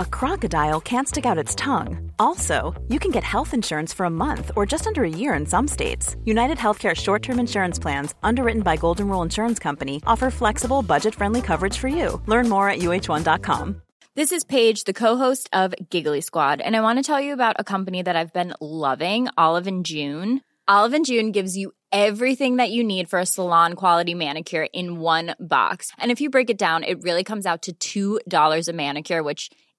a crocodile can't stick out its tongue. Also, you can get health insurance for a month or just under a year in some states. United Healthcare short term insurance plans, underwritten by Golden Rule Insurance Company, offer flexible, budget friendly coverage for you. Learn more at uh1.com. This is Paige, the co-host of Giggly Squad, and I want to tell you about a company that I've been loving, Olive and June. Olive and June gives you everything that you need for a salon quality manicure in one box. And if you break it down, it really comes out to $2 a manicure, which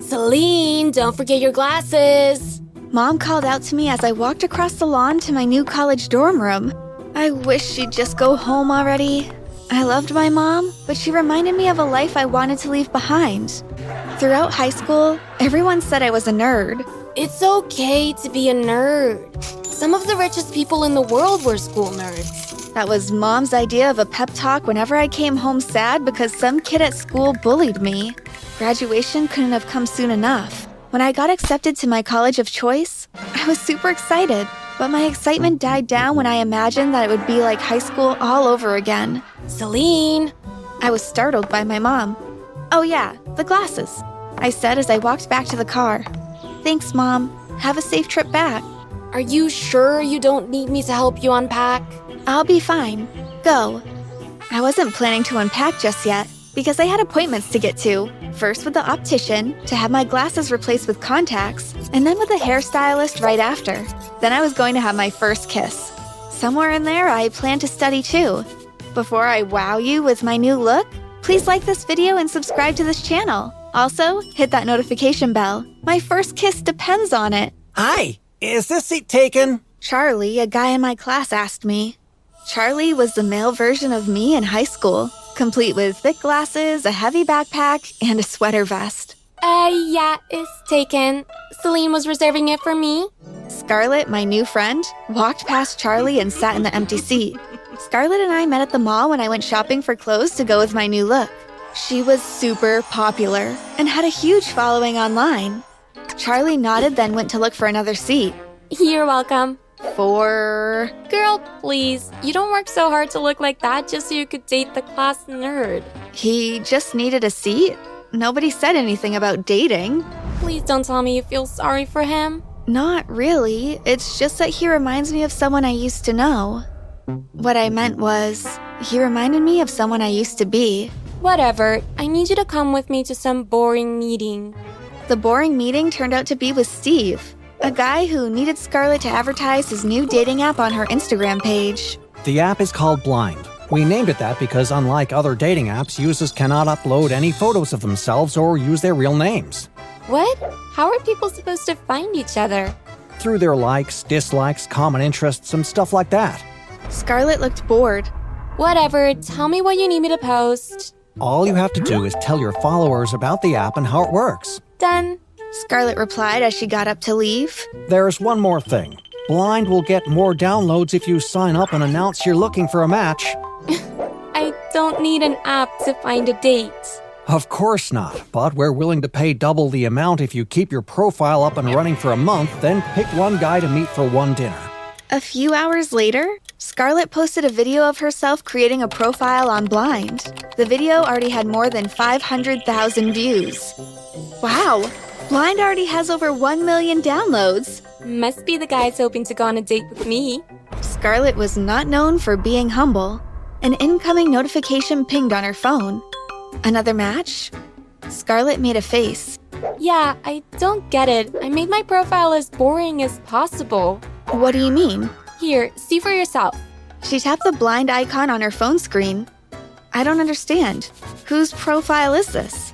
Celine, don't forget your glasses. Mom called out to me as I walked across the lawn to my new college dorm room. I wish she'd just go home already. I loved my mom, but she reminded me of a life I wanted to leave behind. Throughout high school, everyone said I was a nerd. It's okay to be a nerd. Some of the richest people in the world were school nerds. That was mom's idea of a pep talk whenever I came home sad because some kid at school bullied me. Graduation couldn't have come soon enough. When I got accepted to my college of choice, I was super excited, but my excitement died down when I imagined that it would be like high school all over again. Celine! I was startled by my mom. Oh, yeah, the glasses, I said as I walked back to the car. Thanks, Mom. Have a safe trip back. Are you sure you don't need me to help you unpack? I'll be fine. Go. I wasn't planning to unpack just yet because I had appointments to get to. First with the optician to have my glasses replaced with contacts, and then with a hairstylist right after. Then I was going to have my first kiss. Somewhere in there, I plan to study too. Before I wow you with my new look, please like this video and subscribe to this channel. Also, hit that notification bell. My first kiss depends on it. Hi, is this seat taken? Charlie, a guy in my class, asked me. Charlie was the male version of me in high school, complete with thick glasses, a heavy backpack, and a sweater vest. Uh, yeah, it's taken. Celine was reserving it for me. Scarlett, my new friend, walked past Charlie and sat in the empty seat. Scarlett and I met at the mall when I went shopping for clothes to go with my new look. She was super popular and had a huge following online. Charlie nodded, then went to look for another seat. You're welcome. For. Girl, please. You don't work so hard to look like that just so you could date the class nerd. He just needed a seat. Nobody said anything about dating. Please don't tell me you feel sorry for him. Not really. It's just that he reminds me of someone I used to know. What I meant was, he reminded me of someone I used to be. Whatever. I need you to come with me to some boring meeting. The boring meeting turned out to be with Steve, a guy who needed Scarlett to advertise his new dating app on her Instagram page. The app is called Blind. We named it that because, unlike other dating apps, users cannot upload any photos of themselves or use their real names. What? How are people supposed to find each other? Through their likes, dislikes, common interests, and stuff like that. Scarlett looked bored. Whatever, tell me what you need me to post. All you have to do is tell your followers about the app and how it works. Done. Scarlett replied as she got up to leave. There's one more thing. Blind will get more downloads if you sign up and announce you're looking for a match. I don't need an app to find a date. Of course not, but we're willing to pay double the amount if you keep your profile up and running for a month, then pick one guy to meet for one dinner. A few hours later, Scarlett posted a video of herself creating a profile on Blind. The video already had more than 500,000 views. Wow, Blind already has over 1 million downloads. Must be the guys hoping to go on a date with me. Scarlett was not known for being humble. An incoming notification pinged on her phone. Another match? Scarlett made a face. Yeah, I don't get it. I made my profile as boring as possible. What do you mean? Here, see for yourself. She tapped the blind icon on her phone screen. I don't understand. Whose profile is this?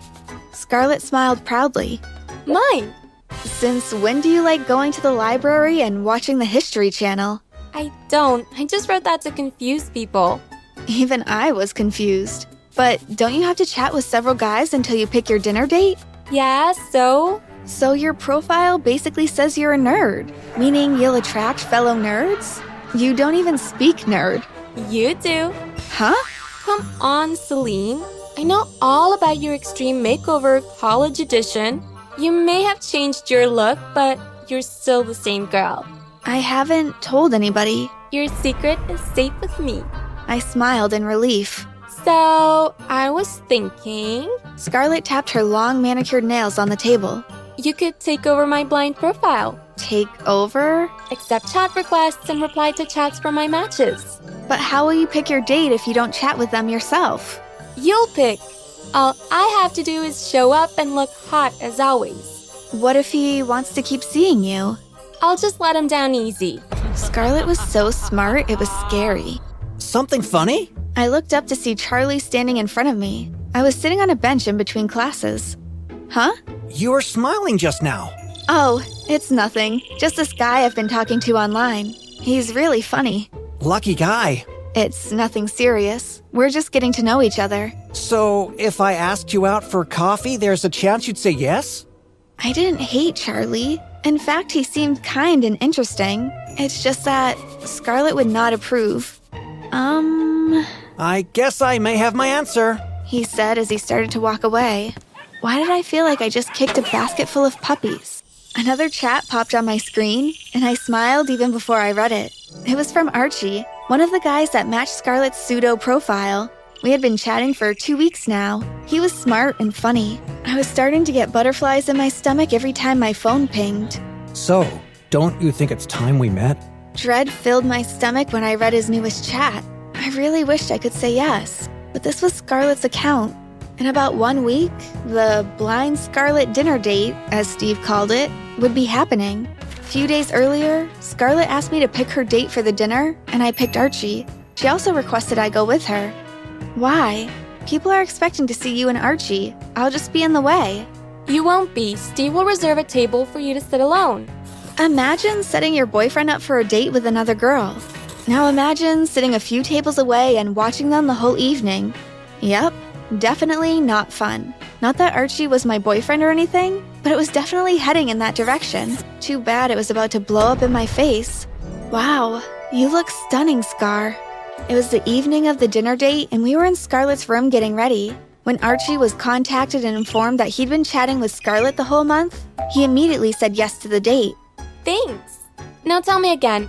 Scarlett smiled proudly. Mine! Since when do you like going to the library and watching the History Channel? I don't. I just wrote that to confuse people. Even I was confused. But don't you have to chat with several guys until you pick your dinner date? Yeah, so? So your profile basically says you're a nerd, meaning you'll attract fellow nerds? You don't even speak nerd. You do. Huh? Come on, Celine. I know all about your extreme makeover college edition. You may have changed your look, but you're still the same girl. I haven't told anybody. Your secret is safe with me. I smiled in relief. So, I was thinking Scarlett tapped her long manicured nails on the table. You could take over my blind profile, Take over? accept chat requests, and reply to chats from my matches. But how will you pick your date if you don't chat with them yourself? You'll pick. All I have to do is show up and look hot as always. What if he wants to keep seeing you? I'll just let him down easy. Scarlett was so smart, it was scary. Something funny? I looked up to see Charlie standing in front of me. I was sitting on a bench in between classes. Huh? You were smiling just now. Oh, it's nothing. Just this guy I've been talking to online. He's really funny. Lucky guy. It's nothing serious. We're just getting to know each other. So, if I asked you out for coffee, there's a chance you'd say yes? I didn't hate Charlie. In fact, he seemed kind and interesting. It's just that Scarlett would not approve. Um, I guess I may have my answer. he said as he started to walk away. Why did I feel like I just kicked a basket full of puppies? Another chat popped on my screen, and I smiled even before I read it. It was from Archie, one of the guys that matched Scarlett's pseudo profile. We had been chatting for two weeks now. He was smart and funny. I was starting to get butterflies in my stomach every time my phone pinged. So, don't you think it's time we met? Dread filled my stomach when I read his newest chat. I really wished I could say yes, but this was Scarlett's account. In about one week, the blind Scarlett dinner date, as Steve called it, would be happening. A few days earlier, Scarlett asked me to pick her date for the dinner, and I picked Archie. She also requested I go with her. Why? People are expecting to see you and Archie. I'll just be in the way. You won't be. Steve will reserve a table for you to sit alone. Imagine setting your boyfriend up for a date with another girl. Now imagine sitting a few tables away and watching them the whole evening. Yep, definitely not fun. Not that Archie was my boyfriend or anything, but it was definitely heading in that direction. Too bad it was about to blow up in my face. Wow, you look stunning, Scar. It was the evening of the dinner date, and we were in Scarlett's room getting ready. When Archie was contacted and informed that he'd been chatting with Scarlett the whole month, he immediately said yes to the date. Thanks. Now tell me again.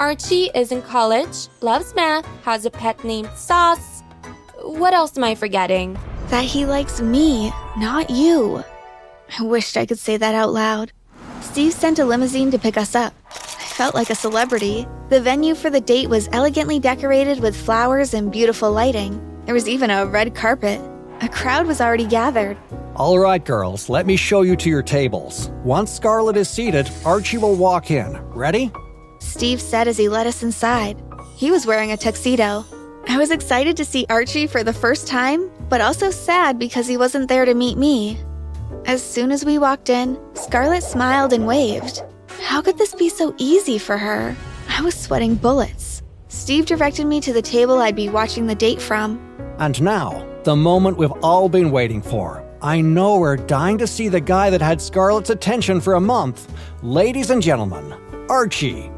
Archie is in college, loves math, has a pet named Sauce. What else am I forgetting? That he likes me, not you. I wished I could say that out loud. Steve sent a limousine to pick us up. I felt like a celebrity. The venue for the date was elegantly decorated with flowers and beautiful lighting. There was even a red carpet. A crowd was already gathered. All right, girls, let me show you to your tables. Once Scarlett is seated, Archie will walk in. Ready? Steve said as he led us inside. He was wearing a tuxedo. I was excited to see Archie for the first time, but also sad because he wasn't there to meet me. As soon as we walked in, Scarlett smiled and waved. How could this be so easy for her? I was sweating bullets. Steve directed me to the table I'd be watching the date from. And now, the moment we've all been waiting for. I know we're dying to see the guy that had Scarlett's attention for a month. Ladies and gentlemen, Archie.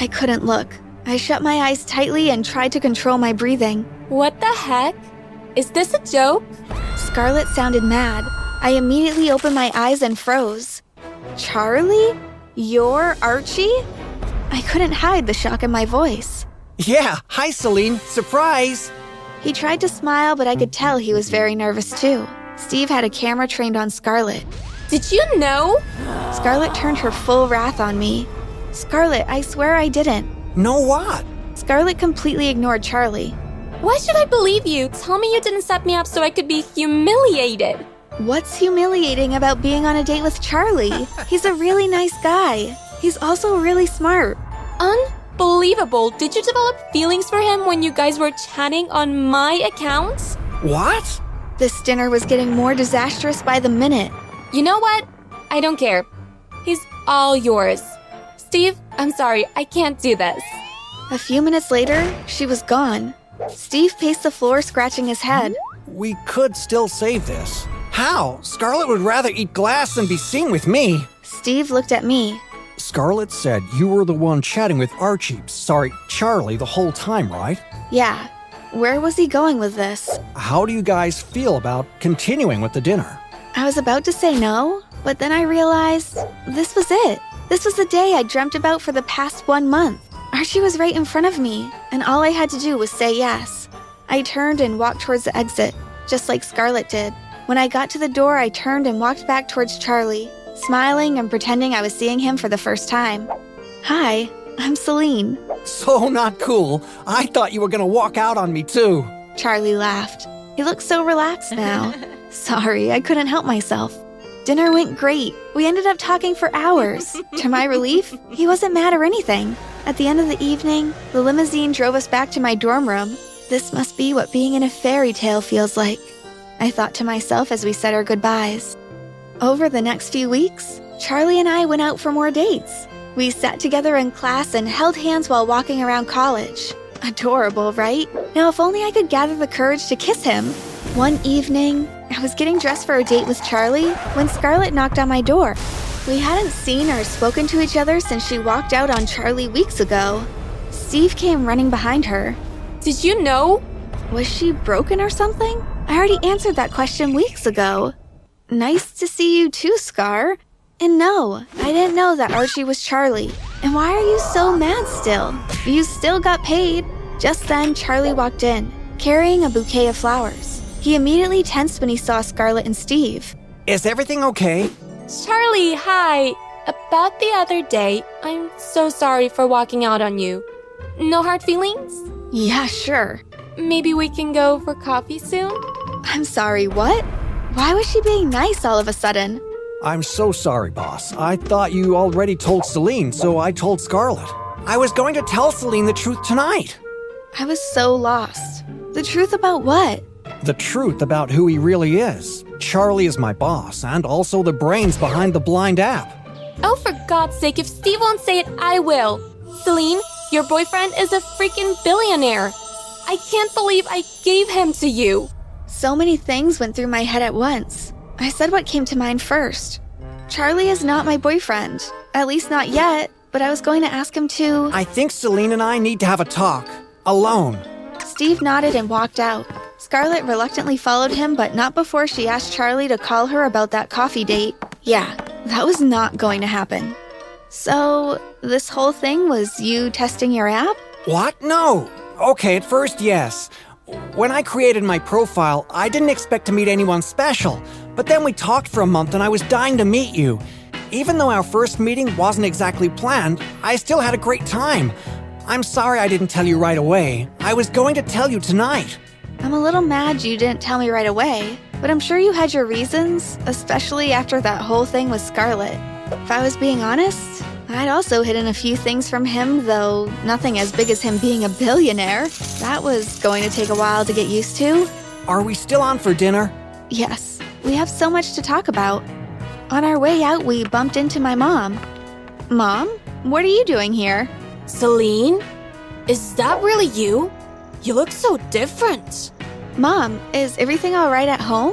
I couldn't look. I shut my eyes tightly and tried to control my breathing. What the heck? Is this a joke? Scarlett sounded mad. I immediately opened my eyes and froze. Charlie? You're Archie? I couldn't hide the shock in my voice. Yeah, hi Celine, surprise! He tried to smile, but I could tell he was very nervous too. Steve had a camera trained on Scarlett. Did you know? Scarlett turned her full wrath on me. Scarlett, I swear I didn't. No what? Scarlett completely ignored Charlie. Why should I believe you? Tell me you didn't set me up so I could be humiliated. What's humiliating about being on a date with Charlie? He's a really nice guy. He's also really smart. Unbelievable. Did you develop feelings for him when you guys were chatting on my account? What? This dinner was getting more disastrous by the minute. You know what? I don't care. He's all yours. Steve, I'm sorry, I can't do this. A few minutes later, she was gone. Steve paced the floor, scratching his head. We could still save this. How? Scarlett would rather eat glass than be seen with me. Steve looked at me. Scarlett said you were the one chatting with Archie, sorry, Charlie, the whole time, right? Yeah. Where was he going with this? How do you guys feel about continuing with the dinner? I was about to say no, but then I realized this was it. This was the day I dreamt about for the past one month. Archie was right in front of me, and all I had to do was say yes. I turned and walked towards the exit, just like Scarlett did. When I got to the door, I turned and walked back towards Charlie, smiling and pretending I was seeing him for the first time. Hi, I'm Celine. So not cool. I thought you were gonna walk out on me too. Charlie laughed. He looks so relaxed now. Sorry, I couldn't help myself. Dinner went great. We ended up talking for hours. to my relief, he wasn't mad or anything. At the end of the evening, the limousine drove us back to my dorm room. This must be what being in a fairy tale feels like. I thought to myself as we said our goodbyes. Over the next few weeks, Charlie and I went out for more dates. We sat together in class and held hands while walking around college. Adorable, right? Now, if only I could gather the courage to kiss him. One evening, I was getting dressed for a date with Charlie when Scarlett knocked on my door. We hadn't seen or spoken to each other since she walked out on Charlie weeks ago. Steve came running behind her. Did you know? Was she broken or something? I already answered that question weeks ago. Nice to see you too, Scar. And no, I didn't know that Archie was Charlie. And why are you so mad still? You still got paid. Just then, Charlie walked in, carrying a bouquet of flowers. He immediately tensed when he saw Scarlett and Steve. Is everything okay? Charlie, hi. About the other day, I'm so sorry for walking out on you. No hard feelings? Yeah, sure. Maybe we can go for coffee soon? I'm sorry, what? Why was she being nice all of a sudden? I'm so sorry, boss. I thought you already told Celine, so I told Scarlett. I was going to tell Celine the truth tonight. I was so lost. The truth about what? The truth about who he really is. Charlie is my boss, and also the brains behind the blind app. Oh, for God's sake, if Steve won't say it, I will. Celine, your boyfriend is a freaking billionaire. I can't believe I gave him to you. So many things went through my head at once. I said what came to mind first. Charlie is not my boyfriend. At least not yet, but I was going to ask him to. I think Celine and I need to have a talk. Alone. Steve nodded and walked out. Scarlett reluctantly followed him, but not before she asked Charlie to call her about that coffee date. Yeah, that was not going to happen. So, this whole thing was you testing your app? What? No. Okay, at first, yes. When I created my profile, I didn't expect to meet anyone special, but then we talked for a month and I was dying to meet you. Even though our first meeting wasn't exactly planned, I still had a great time. I'm sorry I didn't tell you right away. I was going to tell you tonight. I'm a little mad you didn't tell me right away, but I'm sure you had your reasons, especially after that whole thing with Scarlett. If I was being honest, I'd also hidden a few things from him, though nothing as big as him being a billionaire. That was going to take a while to get used to. Are we still on for dinner? Yes, we have so much to talk about. On our way out, we bumped into my mom. Mom, what are you doing here? Celine? Is that really you? You look so different. Mom, is everything all right at home?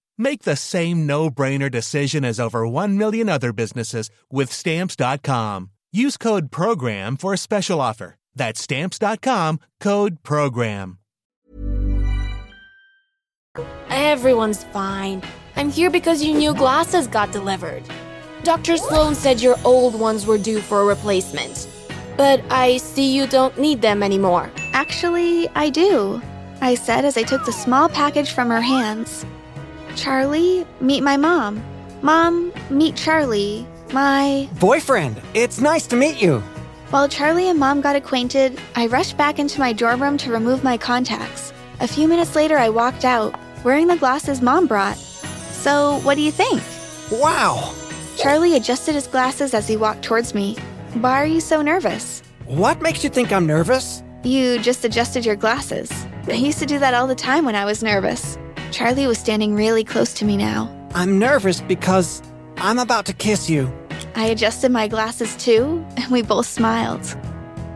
Make the same no-brainer decision as over 1 million other businesses with stamps.com. Use code program for a special offer. That's stamps.com, code program. Everyone's fine. I'm here because your new glasses got delivered. Dr. Sloan said your old ones were due for a replacement. But I see you don't need them anymore. Actually, I do. I said as I took the small package from her hands. Charlie, meet my mom. Mom, meet Charlie, my. Boyfriend, it's nice to meet you. While Charlie and Mom got acquainted, I rushed back into my dorm room to remove my contacts. A few minutes later, I walked out, wearing the glasses Mom brought. So, what do you think? Wow! Charlie adjusted his glasses as he walked towards me. Why are you so nervous? What makes you think I'm nervous? You just adjusted your glasses. I used to do that all the time when I was nervous. Charlie was standing really close to me now. I'm nervous because I'm about to kiss you. I adjusted my glasses too, and we both smiled.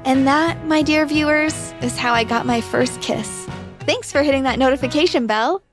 And that, my dear viewers, is how I got my first kiss. Thanks for hitting that notification bell.